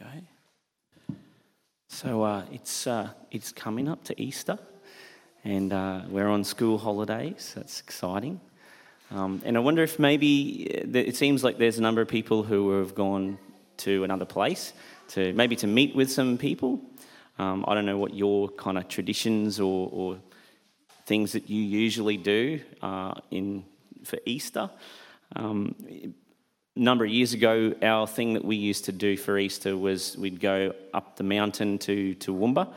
go. So uh, it's, uh, it's coming up to Easter, and uh, we're on school holidays. That's exciting. Um, and I wonder if maybe uh, it seems like there's a number of people who have gone to another place to maybe to meet with some people. Um, I don't know what your kind of traditions or, or things that you usually do uh, in for Easter. Um, number of years ago, our thing that we used to do for Easter was we'd go up the mountain to Toowoomba,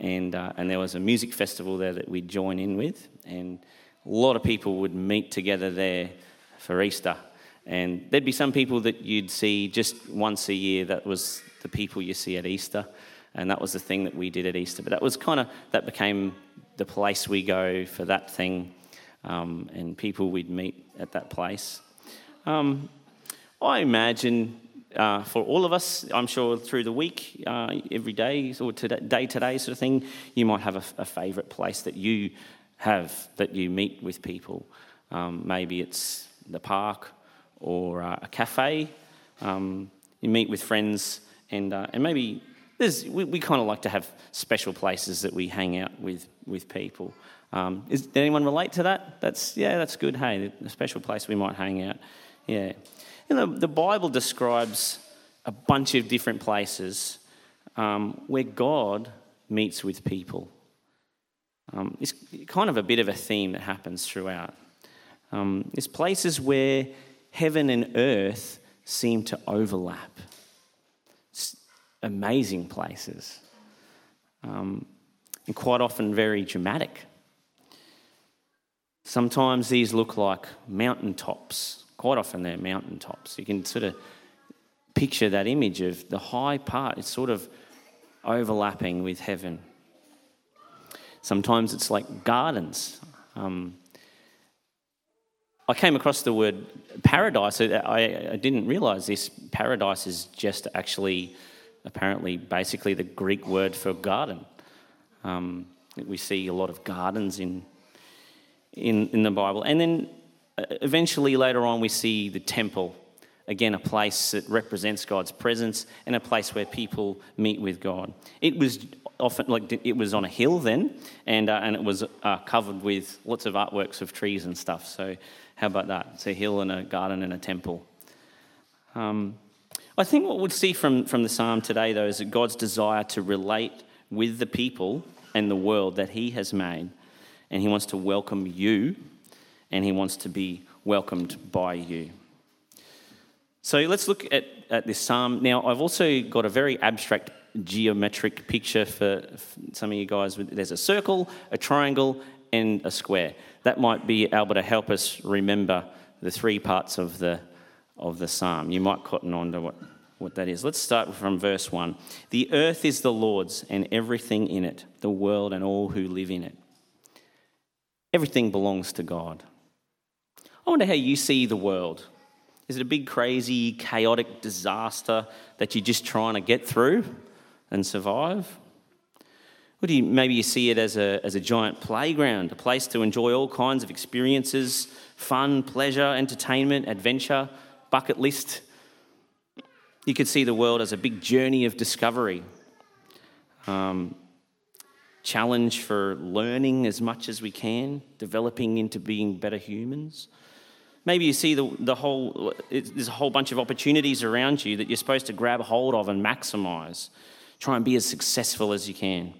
and uh, and there was a music festival there that we'd join in with, and a lot of people would meet together there for Easter. And there'd be some people that you'd see just once a year. That was the people you see at Easter, and that was the thing that we did at Easter. But that was kind of that became the place we go for that thing, um, and people we'd meet at that place. Um, I imagine uh, for all of us, I'm sure through the week, uh, every day or today, day to day sort of thing, you might have a, a favourite place that you have that you meet with people. Um, maybe it's the park or uh, a cafe. Um, you meet with friends, and, uh, and maybe there's, we, we kind of like to have special places that we hang out with, with people. Um, is, anyone relate to that? That's, yeah, that's good. Hey, a special place we might hang out. Yeah. You know, the Bible describes a bunch of different places um, where God meets with people. Um, it's kind of a bit of a theme that happens throughout. Um, there's places where heaven and earth seem to overlap. It's amazing places. Um, and quite often very dramatic. Sometimes these look like mountaintops. Quite often they're mountaintops. You can sort of picture that image of the high part, it's sort of overlapping with heaven. Sometimes it's like gardens. Um, I came across the word paradise. I, I didn't realize this. Paradise is just actually, apparently, basically the Greek word for garden. Um, we see a lot of gardens in, in, in the Bible. And then eventually, later on, we see the temple. Again, a place that represents God's presence and a place where people meet with God. It was often like it was on a hill then, and uh, and it was uh, covered with lots of artworks of trees and stuff. So how about that? It's a hill and a garden and a temple. Um, I think what we'll see from from the psalm today, though, is that God's desire to relate with the people and the world that He has made, and He wants to welcome you, and He wants to be welcomed by you. So let's look at, at this psalm. Now, I've also got a very abstract geometric picture for, some of you guys. There's a circle, a triangle, and a square. That might be able to help us remember the three parts of the, of the psalm. You might cotton on to what, what that is. Let's start from verse 1. The earth is the Lord's and everything in it, the world and all who live in it. Everything belongs to God. I wonder how you see the world. Is it a big, crazy, chaotic disaster that you're just trying to get through? and survive? Or do you, maybe you see it as a, as a giant playground, a place to enjoy all kinds of experiences, fun, pleasure, entertainment, adventure, bucket list. You could see the world as a big journey of discovery, um, challenge for learning as much as we can, developing into being better humans. Maybe you see the, the whole, there's a whole bunch of opportunities around you that you're supposed to grab hold of and maximize. Try and be as successful as you can.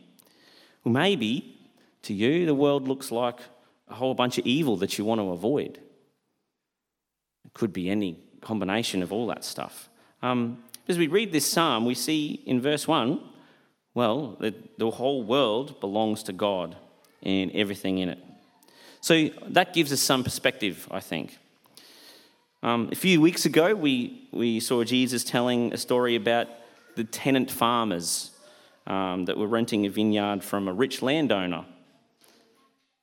Well, maybe to you, the world looks like a whole bunch of evil that you want to avoid. It could be any combination of all that stuff. Um, as we read this psalm, we see in verse 1 well, the, the whole world belongs to God and everything in it. So that gives us some perspective, I think. Um, a few weeks ago, we, we saw Jesus telling a story about the tenant farmers um, that were renting a vineyard from a rich landowner.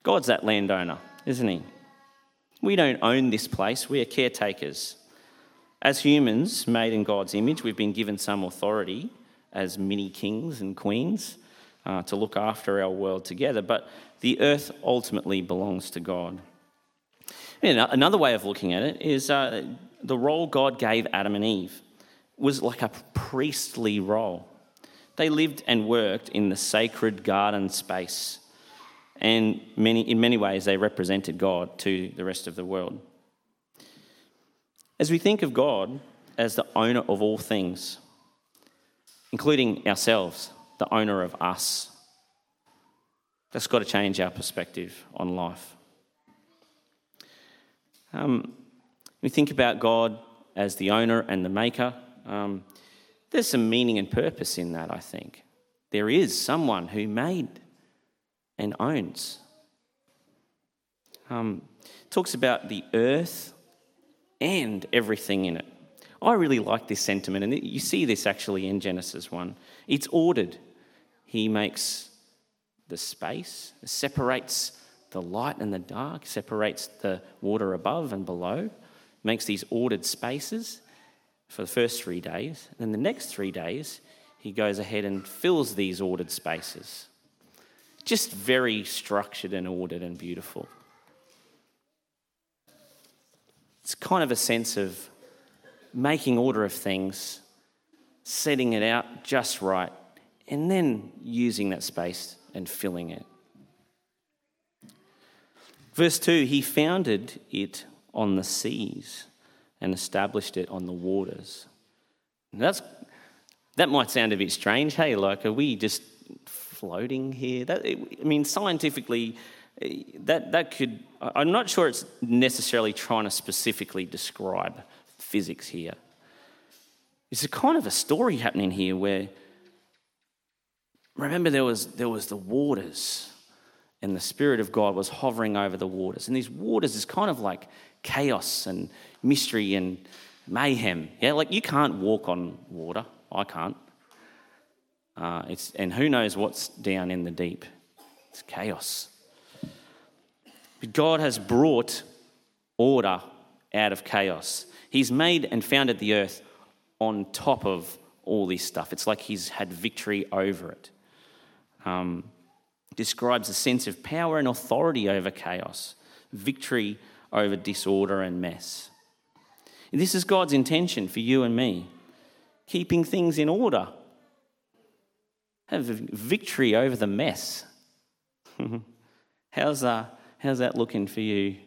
God's that landowner, isn't he? We don't own this place, we are caretakers. As humans made in God's image, we've been given some authority as mini kings and queens uh, to look after our world together, but the earth ultimately belongs to God. Another way of looking at it is uh, the role God gave Adam and Eve was like a priestly role. They lived and worked in the sacred garden space, and many, in many ways, they represented God to the rest of the world. As we think of God as the owner of all things, including ourselves, the owner of us, that's got to change our perspective on life. Um, we think about God as the owner and the maker. Um, there's some meaning and purpose in that, I think. There is someone who made and owns. Um, talks about the earth and everything in it. I really like this sentiment, and you see this actually in Genesis 1. It's ordered. He makes the space, separates the light and the dark, separates the water above and below, makes these ordered spaces for the first three days. And then the next three days, he goes ahead and fills these ordered spaces. Just very structured and ordered and beautiful. It's kind of a sense of making order of things, setting it out just right, and then using that space and filling it. Verse 2 He founded it on the seas and established it on the waters. that's, that might sound a bit strange. Hey, like, are we just floating here? That, I mean, scientifically, that, that could, I'm not sure it's necessarily trying to specifically describe physics here. It's a kind of a story happening here where, remember, there was, there was the waters and the Spirit of God was hovering over the waters. And these waters is kind of like chaos and mystery and mayhem. Yeah, like you can't walk on water. I can't. Uh, it's, and who knows what's down in the deep? It's chaos. But God has brought order out of chaos. He's made and founded the earth on top of all this stuff. It's like He's had victory over it. Um, describes a sense of power and authority over chaos, victory over disorder and mess. And this is God's intention for you and me keeping things in order, have victory over the mess. how's, uh, how's that looking for you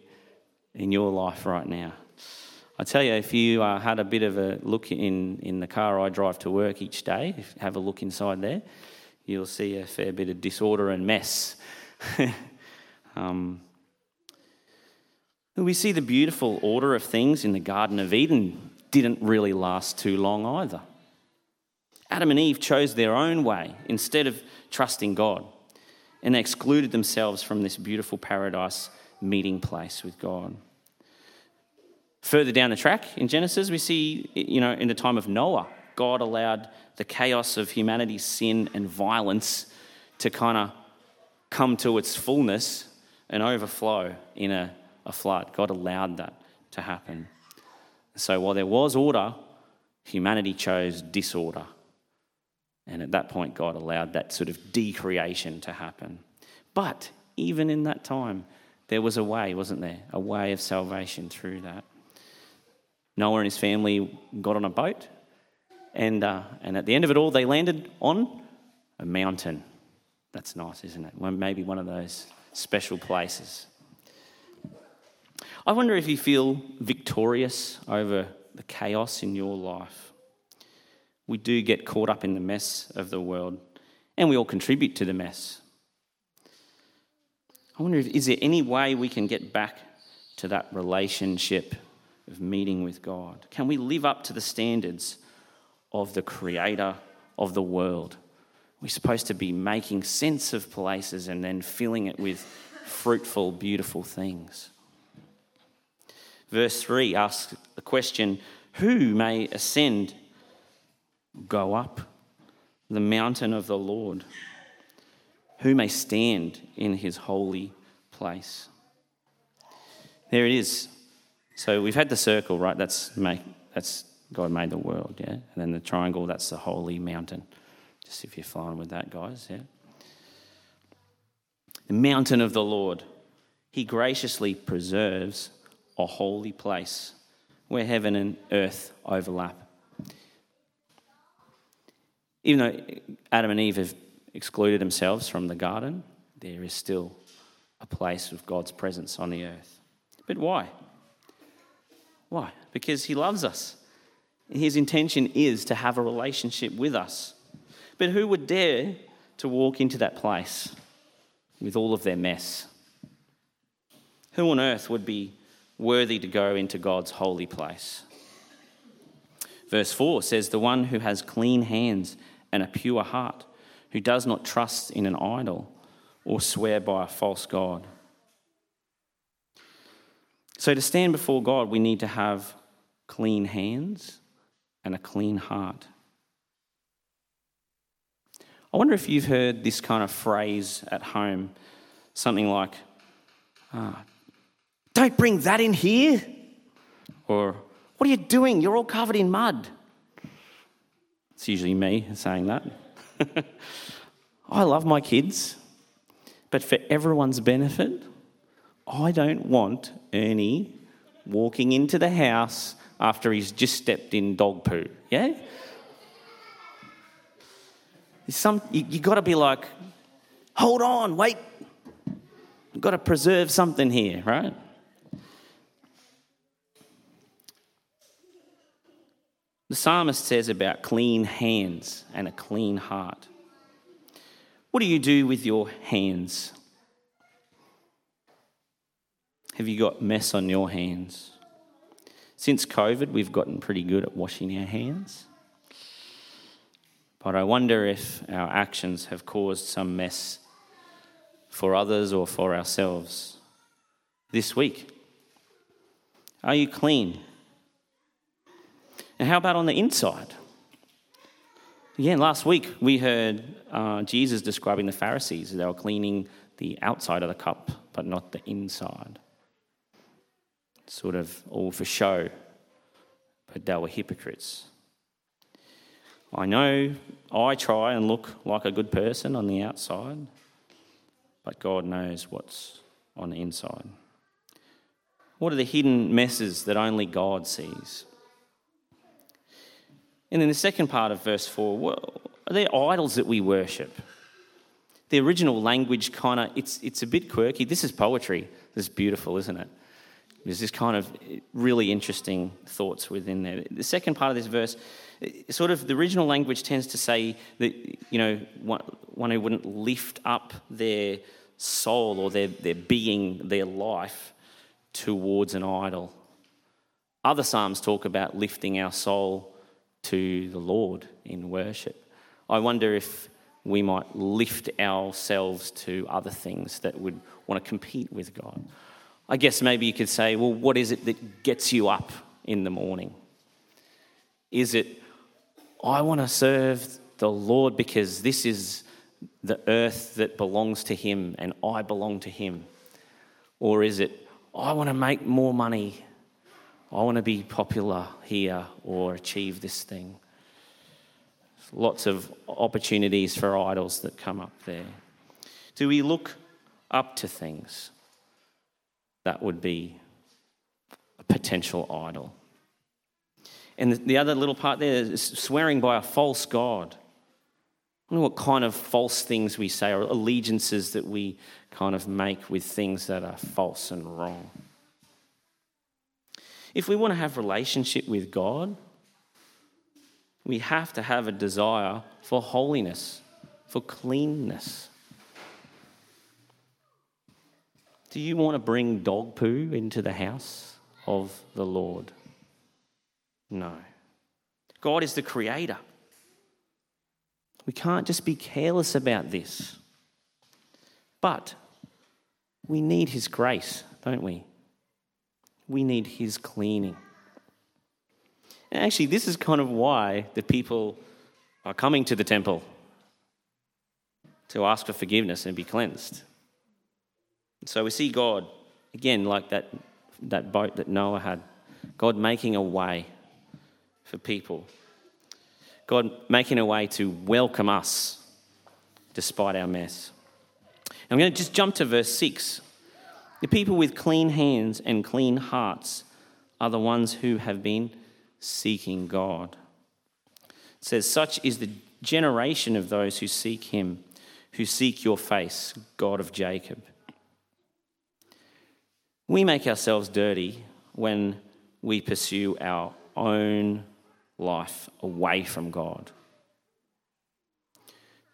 in your life right now? I tell you, if you uh, had a bit of a look in, in the car I drive to work each day, have a look inside there you'll see a fair bit of disorder and mess. um, we see the beautiful order of things in the Garden of Eden didn't really last too long either. Adam and Eve chose their own way instead of trusting God, and they excluded themselves from this beautiful paradise meeting place with God. Further down the track in Genesis, we see, you know, in the time of Noah, God allowed the chaos of humanity's sin and violence to kind of come to its fullness and overflow in a, a flood. God allowed that to happen. So while there was order, humanity chose disorder. And at that point, God allowed that sort of decreation to happen. But even in that time, there was a way, wasn't there? A way of salvation through that. Noah and his family got on a boat and, uh, and at the end of it all, they landed on a mountain. That's nice, isn't it? Well, Maybe one of those special places. I wonder if you feel victorious over the chaos in your life. We do get caught up in the mess of the world, and we all contribute to the mess. I wonder if is there any way we can get back to that relationship of meeting with God? Can we live up to the standards of the creator of the world. We're supposed to be making sense of places and then filling it with fruitful, beautiful things. Verse 3 asks the question Who may ascend, go up the mountain of the Lord? Who may stand in his holy place? There it is. So we've had the circle, right? That's make, that's God made the world, yeah? And then the triangle, that's the holy mountain. Just if you're flying with that, guys, yeah? The mountain of the Lord. He graciously preserves a holy place where heaven and earth overlap. Even though Adam and Eve have excluded themselves from the garden, there is still a place of God's presence on the earth. But why? Why? Because He loves us. His intention is to have a relationship with us. But who would dare to walk into that place with all of their mess? Who on earth would be worthy to go into God's holy place? Verse 4 says, The one who has clean hands and a pure heart, who does not trust in an idol or swear by a false God. So, to stand before God, we need to have clean hands and a clean heart. I wonder if you've heard this kind of phrase at home something like, ah, Don't bring that in here. Or, What are you doing? You're all covered in mud. It's usually me saying that. I love my kids, but for everyone's benefit, I don't want Ernie walking into the house after he's just stepped in dog poo. Yeah? Some, you, you got to be like, hold on, wait. You've got to preserve something here, right? The psalmist says about clean hands and a clean heart. What do you do with your hands? Have you got mess on your hands? Since COVID, we've gotten pretty good at washing our hands. But I wonder if our actions have caused some mess for others or for ourselves this week. Are you clean? And how about on the inside? Again, last week we heard uh, Jesus describing the Pharisees. They were cleaning the outside of the cup, but not the inside sort of all for show, but they were hypocrites. I know I try and look like a good person on the outside, but God knows what's on the inside. What are the hidden messes that only God sees? And then the second part of verse 4 well, are there idols that we worship? The original language kind of, it's, it's a bit quirky. This is poetry. This is beautiful, isn't it? There's this kind of really interesting thoughts within there. The second part of this verse, sort of the original language tends to say that, you know, one, who wouldn't lift up their soul or their, their being, their life towards an idol. Other Psalms talk about lifting our soul to the Lord in worship. I wonder if we might lift ourselves to other things that would want to compete with God. I guess maybe you could say, well, what is it that gets you up in the morning? Is it, I want to serve the Lord because this is the earth that belongs to Him and I belong to Him? Or is it, I want to make more money, I want to be popular here or achieve this thing? Lots of opportunities for idols that come up there. Do we look up to things? That would be a potential idol. And the other little part there is swearing by a false God. I don't what kind of false things we say or allegiances that we kind of make with things that are false and wrong. If we want to have relationship with God, we have to have a desire for holiness, for cleanness. Do you want to bring dog poo into the house of the Lord? No. God is the creator. We can't just be careless about this. But we need His grace, don't we? We need His cleaning. And actually, this is kind of why the people are coming to the temple to ask for forgiveness and be cleansed. So we see God, again, like that, that boat that Noah had, God making a way for people. God making a way to welcome us despite our mess. I'm going to just jump to verse 6. The people with clean hands and clean hearts are the ones who have been seeking God. It says, Such is the generation of those who seek him, who seek your face, God of Jacob. We make ourselves dirty when we pursue our own life away from God.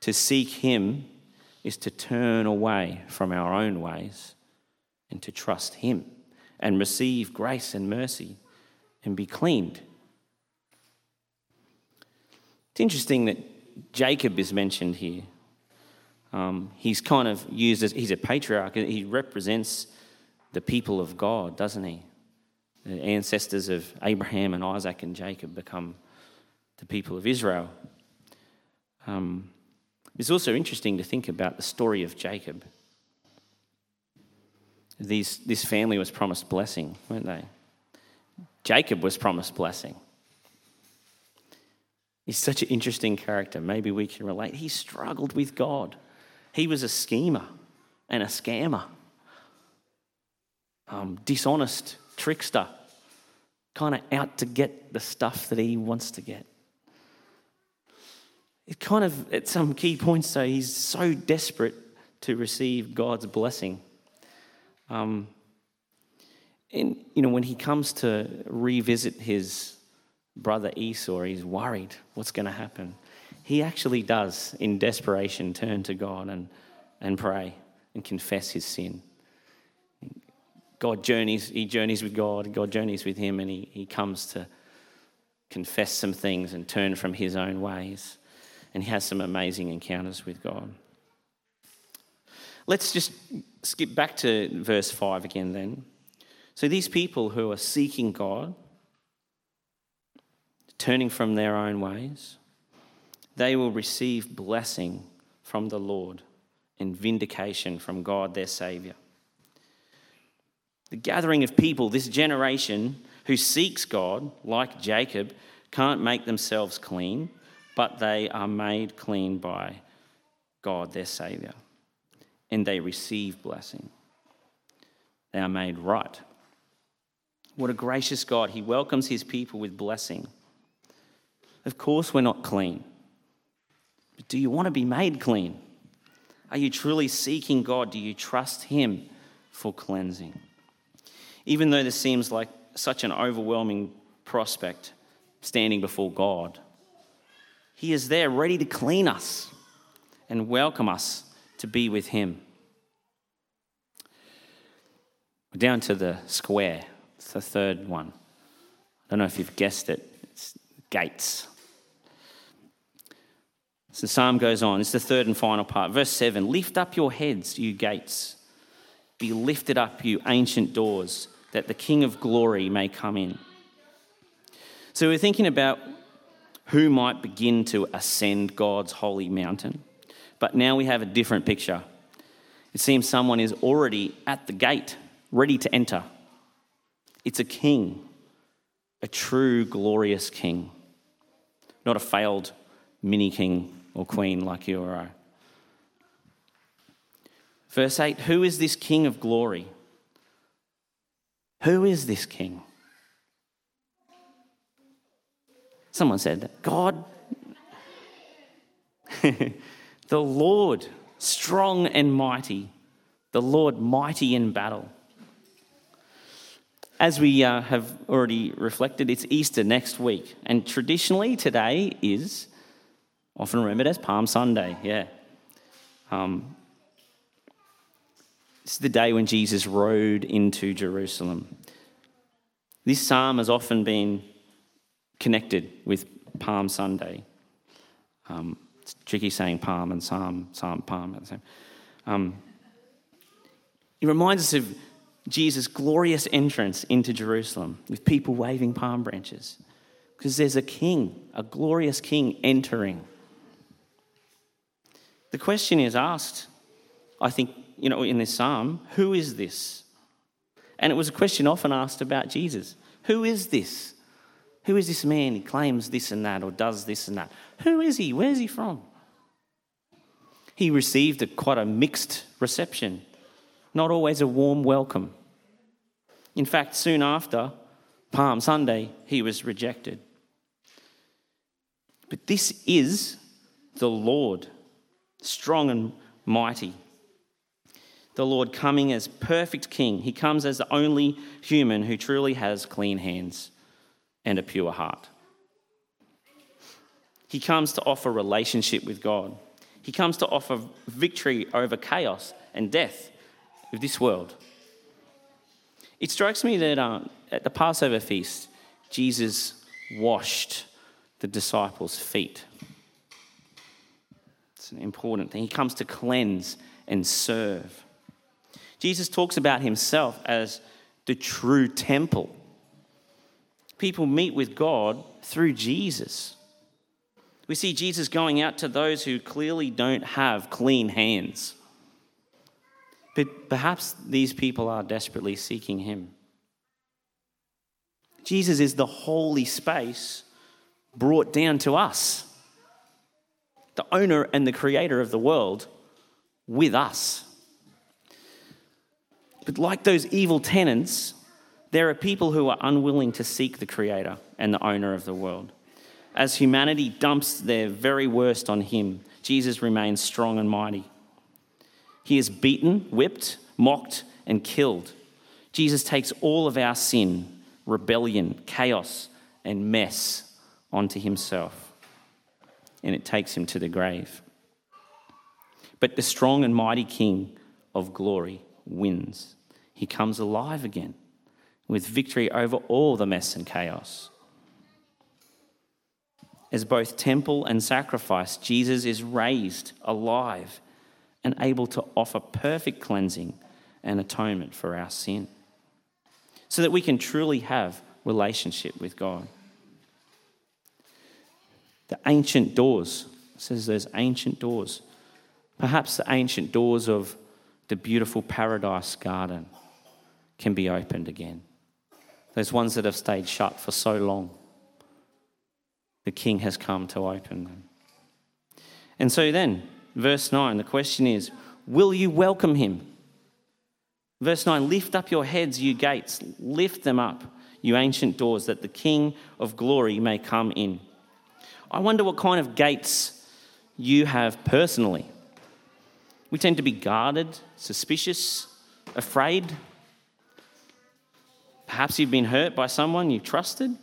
To seek Him is to turn away from our own ways and to trust Him and receive grace and mercy and be cleaned. It's interesting that Jacob is mentioned here. Um, he's kind of used as, he's a patriarch, he represents the people of God, doesn't he? The ancestors of Abraham and Isaac and Jacob become the people of Israel. Um, it's also interesting to think about the story of Jacob. These, this family was promised blessing, weren't they? Jacob was promised blessing. He's such an interesting character. Maybe we can relate. He struggled with God. He was a schemer and a scammer, um, dishonest trickster, kind of out to get the stuff that he wants to get. It kind of, at some key points, though, he's so desperate to receive God's blessing. Um, and, you know, when he comes to revisit his brother Esau, he's worried what's going to happen. He actually does, in desperation, turn to God and, and pray and confess his sin. God journeys, he journeys with God, God journeys with him, and he, he comes to confess some things and turn from his own ways and he has some amazing encounters with God. Let's just skip back to verse 5 again then. So these people who are seeking God, turning from their own ways, they will receive blessing from the Lord and vindication from God their Saviour. The gathering of people, this generation who seeks God, like Jacob, can't make themselves clean but they are made clean by God, their Saviour, and they receive blessing. They are made right. What a gracious God. He welcomes his people with blessing. Of course, we're not clean, but do you want to be made clean? Are you truly seeking God? Do you trust Him for cleansing? Even though this seems like such an overwhelming prospect, standing before God, he is there ready to clean us and welcome us to be with Him. We're down to the square. It's the third one. I don't know if you've guessed it. It's gates. So the psalm goes on. It's the third and final part. Verse 7 Lift up your heads, you gates. Be lifted up, you ancient doors, that the King of glory may come in. So we're thinking about who might begin to ascend God's holy mountain. But now we have a different picture. It seems someone is already at the gate, ready to enter. It's a king, a true, glorious king, not a failed mini king or queen like you or I. Verse 8 Who is this king of glory? Who is this king? Someone said, God, the Lord, strong and mighty, the Lord mighty in battle. As we uh, have already reflected, it's Easter next week, and traditionally today is often remembered as Palm Sunday. Yeah. Um, it's the day when Jesus rode into Jerusalem. This psalm has often been connected with Palm Sunday. Um, it's tricky saying palm and psalm, psalm, palm at the same. Um, it reminds us of Jesus' glorious entrance into Jerusalem with people waving palm branches because there's a king, a glorious king entering. The question is asked, I think, you know, in this psalm, who is this? And it was a question often asked about Jesus. Who is this? Who is this man? He claims this and that or does this and that. Who is he? Where's he from? He received a, quite a mixed reception, not always a warm welcome. In fact, soon after Palm Sunday, he was rejected. But this is the Lord, strong and mighty. The Lord coming as perfect king. He comes as the only human who truly has clean hands and a pure heart. He comes to offer relationship with God. He comes to offer victory over chaos and death of this world. It strikes me that uh, at the Passover feast, Jesus washed the disciples' feet. It's an important thing. He comes to cleanse and serve. Jesus talks about himself as the true temple. People meet with God through Jesus. We see Jesus going out to those who clearly don't have clean hands. But perhaps these people are desperately seeking him. Jesus is the holy space brought down to us, the owner and the creator of the world with us. But like those evil tenants, there are people who are unwilling to seek the creator and the owner of the world. As humanity dumps their very worst on him, Jesus remains strong and mighty. He is beaten, whipped, mocked, and killed. Jesus takes all of our sin, rebellion, chaos, and mess onto himself, and it takes him to the grave. But the strong and mighty King of glory wins. He comes alive again with victory over all the mess and chaos. As both temple and sacrifice, Jesus is raised alive and able to offer perfect cleansing and atonement for our sin so that we can truly have relationship with God. The ancient doors, says those ancient doors, perhaps the ancient doors of the beautiful paradise garden can be opened again. Those ones that have stayed shut for so long, the King has come to open them. And so then, Verse 9, the question is Will you welcome him? Verse 9 Lift up your heads, you gates, lift them up, you ancient doors, that the King of glory may come in. I wonder what kind of gates you have personally. We tend to be guarded, suspicious, afraid. Perhaps you've been hurt by someone you trusted.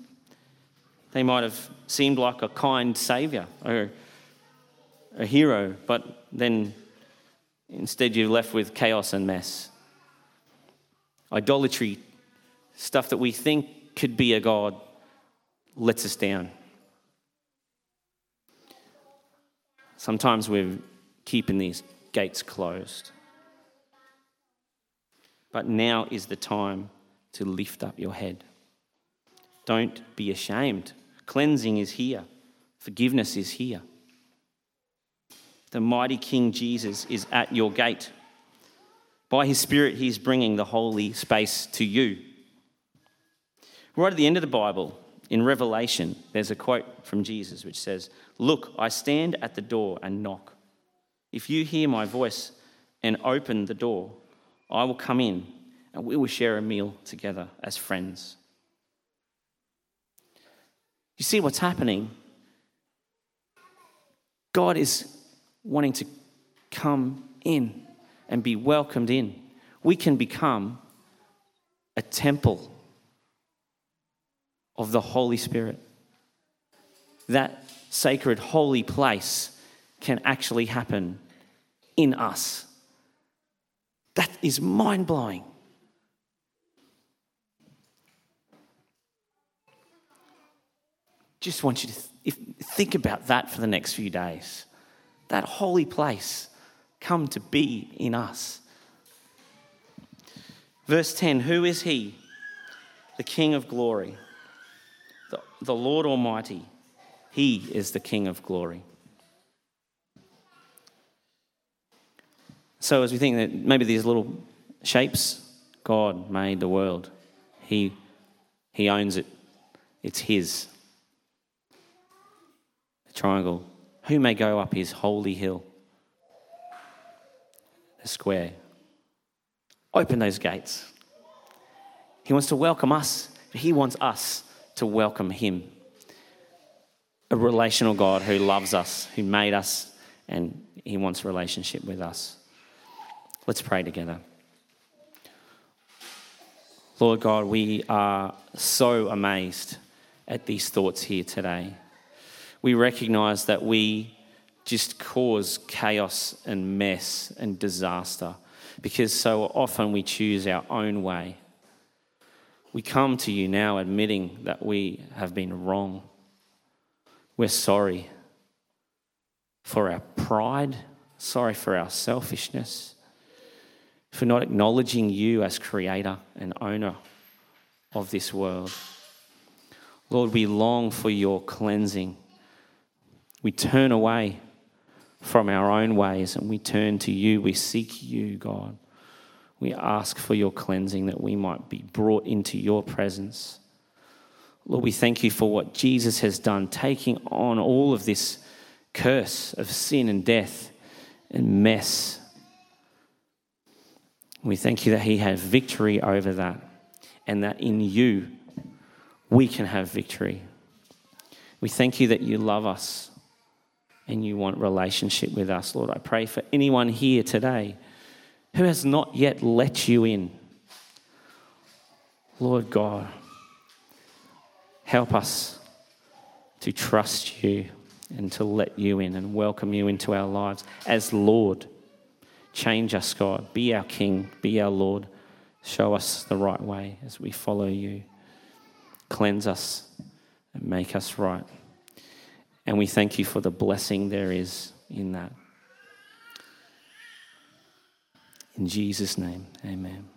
They might have seemed like a kind savior or a hero, but then instead you're left with chaos and mess. Idolatry, stuff that we think could be a God, lets us down. Sometimes we're keeping these gates closed. But now is the time to lift up your head. Don't be ashamed. Cleansing is here, forgiveness is here. The mighty King Jesus is at your gate. By his Spirit, he's bringing the holy space to you. Right at the end of the Bible, in Revelation, there's a quote from Jesus which says, Look, I stand at the door and knock. If you hear my voice and open the door, I will come in and we will share a meal together as friends. You see what's happening? God is wanting to come in and be welcomed in. We can become a temple of the Holy Spirit. That sacred, holy place can actually happen in us. That is mind blowing. Just want you to th- think about that for the next few days that holy place come to be in us. Verse 10 Who is he? The King of glory, the, the Lord Almighty. He is the King of glory. So, as we think that maybe these little shapes, God made the world. He, he owns it, it's His. The triangle who may go up his holy hill? The square. Open those gates. He wants to welcome us, he wants us to welcome him. a relational God who loves us, who made us, and He wants a relationship with us. Let's pray together. Lord God, we are so amazed at these thoughts here today. We recognize that we just cause chaos and mess and disaster because so often we choose our own way. We come to you now admitting that we have been wrong. We're sorry for our pride, sorry for our selfishness, for not acknowledging you as creator and owner of this world. Lord, we long for your cleansing. We turn away from our own ways and we turn to you. We seek you, God. We ask for your cleansing that we might be brought into your presence. Lord, we thank you for what Jesus has done, taking on all of this curse of sin and death and mess. We thank you that he has victory over that and that in you we can have victory. We thank you that you love us and you want relationship with us, Lord. I pray for anyone here today who has not yet let you in. Lord God, help us to trust you and to let you in and welcome you into our lives as Lord. Change us, God. Be our King, be our Lord. Show us the right way as we follow you. Cleanse us and make us right. And we thank you for the blessing there is in that. In Jesus' name, amen.